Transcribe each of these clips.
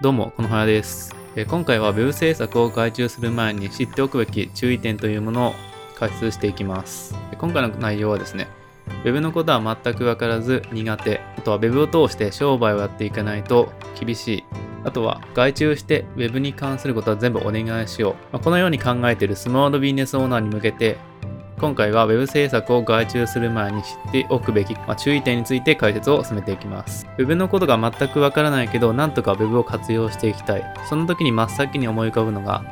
どうも、このはやです。今回は Web 制作を外注する前に知っておくべき注意点というものを解説していきます。今回の内容はですね、Web のことは全くわからず苦手、あとは Web を通して商売をやっていかないと厳しい、あとは外注して Web に関することは全部お願いしよう。このように考えているスモールビジネスオーナーに向けて今回は Web 制作を外注する前に知っておくべき、まあ、注意点について解説を進めていきます。Web のことが全くわからないけど、なんとか Web を活用していきたい。その時に真っ先に思い浮かぶのが、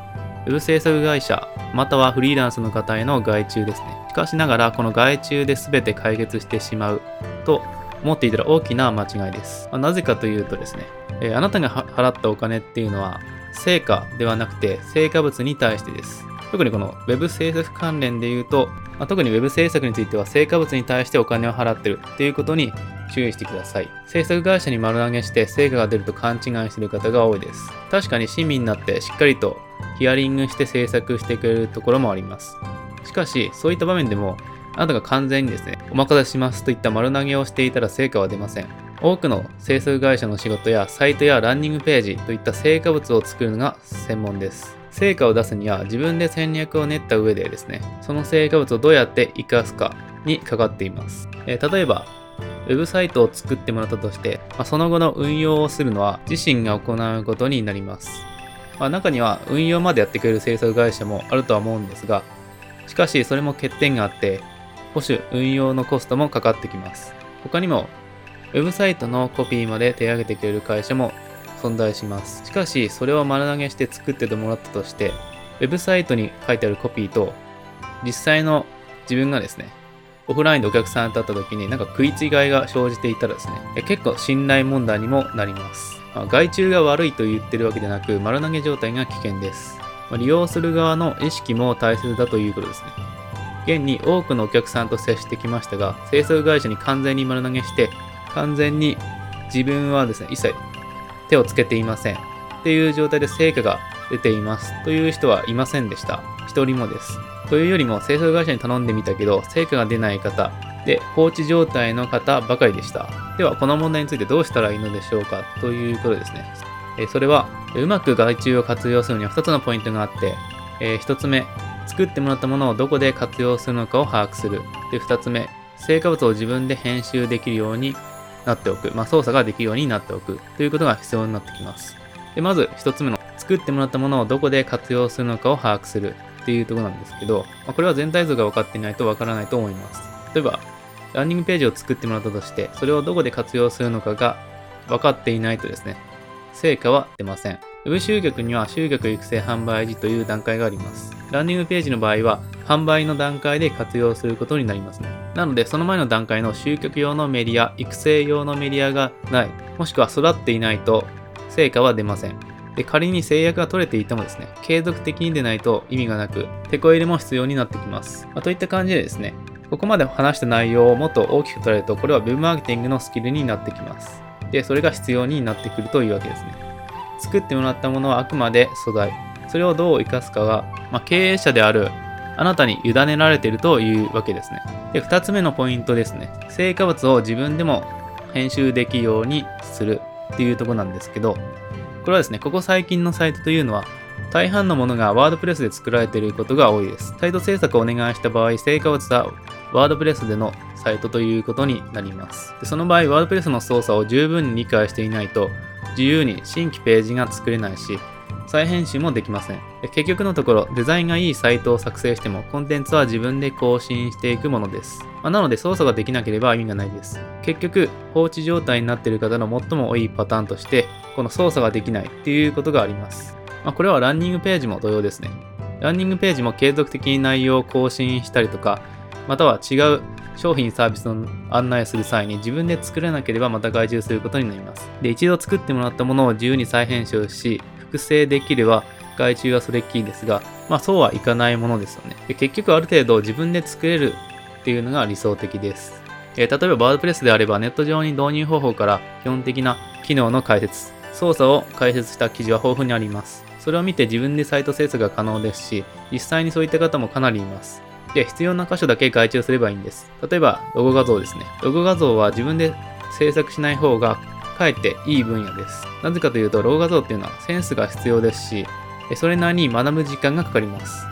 Web 制作会社、またはフリーランスの方への外注ですね。しかしながら、この外注で全て解決してしまうと思っていたら大きな間違いです。まあ、なぜかというとですね、えー、あなたが払ったお金っていうのは、成果ではなくて成果物に対してです。特にこの Web 制作関連で言うと、まあ、特に Web 制作については成果物に対してお金を払ってるっていうことに注意してください。制作会社に丸投げして成果が出ると勘違いしてる方が多いです。確かに親身になってしっかりとヒアリングして制作してくれるところもあります。しかし、そういった場面でも、あなたが完全にですね、お任せしますといった丸投げをしていたら成果は出ません。多くの制作会社の仕事やサイトやランニングページといった成果物を作るのが専門です。成果を出すには自分で戦略を練った上でですね、その成果物をどうやって活かすかにかかっています。えー、例えば、ウェブサイトを作ってもらったとして、まあ、その後の運用をするのは自身が行うことになります。まあ、中には運用までやってくれる制作会社もあるとは思うんですが、しかしそれも欠点があって、保守運用のコストもかかってきます。他にも、ウェブサイトのコピーまで手上げてくれる会社も存在します。しかし、それを丸投げして作っててもらったとして、ウェブサイトに書いてあるコピーと、実際の自分がですね、オフラインでお客さんと会った時になんか食い違いが生じていたらですね、結構信頼問題にもなります。まあ、外注が悪いと言ってるわけでなく、丸投げ状態が危険です。まあ、利用する側の意識も大切だということですね。現に多くのお客さんと接してきましたが、制作会社に完全に丸投げして、完全に自分はですね、一切手をつけていません。っていう状態で成果が出ていますという人はいませんでした。一人もです。というよりも制作会社に頼んでみたけど成果が出ない方で放置状態の方ばかりでした。ではこの問題についてどうしたらいいのでしょうか？ということですね。えそれはうまく外注を活用するには2つのポイントがあって、えー、1つ目、作ってもらったものをどこで活用するのかを把握する。で、2つ目、成果物を自分で編集できるようになっておく、まあ、操作ができるようになっておくということが必要になってきます。でまず1つ目の作ってもらったものをどこで活用するのかを把握するっていうとこなんですけど、まあ、これは全体像が分かっていないと分からないと思います。例えば、ランニングページを作ってもらったとして、それをどこで活用するのかが分かっていないとですね、成果は出ません。Web 集客には集客育成販売時という段階があります。ランニングページの場合は、販売の段階で活用することになりますね。なので、その前の段階の集客用のメディア、育成用のメディアがない、もしくは育っていないと、成果は出ません。で、仮に制約が取れていてもですね、継続的に出ないと意味がなく、手こ入れも必要になってきます。まあ、といった感じでですね、ここまで話した内容をもっと大きく捉えると、これは Web マーケティングのスキルになってきます。で、それが必要になってくるというわけですね。作ってもらったものはあくまで素材。それをどう活かすかが、まあ、経営者であるあなたに委ねられているというわけですね。で、二つ目のポイントですね。成果物を自分でも編集できるようにするっていうとこなんですけど、これはですね、ここ最近のサイトというのは、大半のものがワードプレスで作られていることが多いです。サイト制作をお願いした場合、成果物はワードプレスでのサイトということになります。でその場合、ワードプレスの操作を十分に理解していないと、自由に新規ページが作れないし、再編集もできません。結局のところ、デザインがいいサイトを作成しても、コンテンツは自分で更新していくものです。まあ、なので、操作ができなければ意味がないです。結局、放置状態になっている方の最も多いパターンとして、この操作ができないっていうことがあります。まあ、これはランニングページも同様ですね。ランニングページも継続的に内容を更新したりとか、または違う商品サービスの案内する際に自分で作れなければまた外注することになります。で、一度作ってもらったものを自由に再編集し、複製できれば外注はそれっきりですが、まあそうはいかないものですよね。で結局ある程度自分で作れるっていうのが理想的です。え、例えばワードプレスであればネット上に導入方法から基本的な機能の解説、操作を解説した記事は豊富にあります。それを見て自分でサイト制作が可能ですし、実際にそういった方もかなりいます。で、必要な箇所だけ外注すればいいんです。例えば、ロゴ画像ですね。ロゴ画像は自分で制作しない方がかえっていい分野です。なぜかというと、ロゴ画像っていうのはセンスが必要ですし、それなりに学ぶ時間がかかります。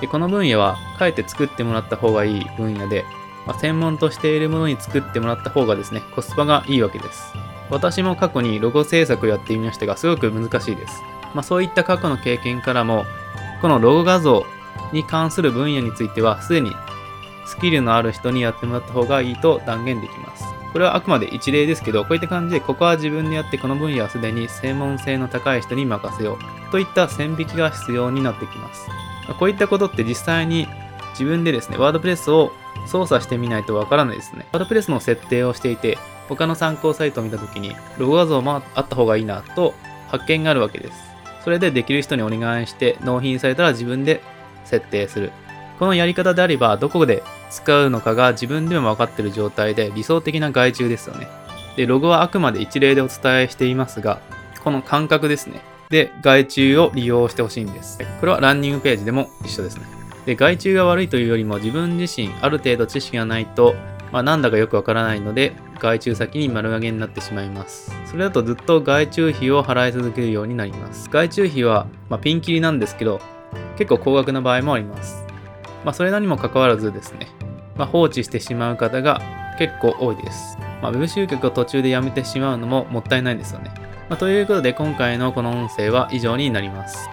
でこの分野は、かえって作ってもらった方がいい分野で、まあ、専門としているものに作ってもらった方がですね、コスパがいいわけです。私も過去にロゴ制作をやってみましたが、すごく難しいです。まあ、そういった過去の経験からも、このロゴ画像に関する分野については、すでにスキルのある人にやってもらった方がいいと断言できます。これはあくまで一例ですけど、こういった感じで、ここは自分でやってこの分野はすでに専門性の高い人に任せようといった線引きが必要になってきます。こういったことって実際に自分でですね、ワードプレスを操作してみないとわからないですね。ワードプレスの設定をしていて、他の参考サイトを見たときに、ロゴ画像もあった方がいいなと発見があるわけです。それでできる人にお願いして納品されたら自分で設定する。このやり方であれば、どこで使うのかが自分でも分かっている状態で理想的な外注ですよね。で、ロゴはあくまで一例でお伝えしていますが、この感覚ですね。で、外注を利用してほしいんです。これはランニングページでも一緒ですね。で、外注が悪いというよりも自分自身ある程度知識がないと、まあ、なんだかよくわからないので、外注先に丸投げになってしまいます。それだとずっと外注費を払い続けるようになります。外注費は、まあ、ピンキリなんですけど、結構高額な場合もあります。まあ、それなにもかかわらずですね、まあ、放置してしまう方が結構多いです。まあ、ウェブ集客を途中でやめてしまうのももったいないんですよね。まあ、ということで今回のこの音声は以上になります。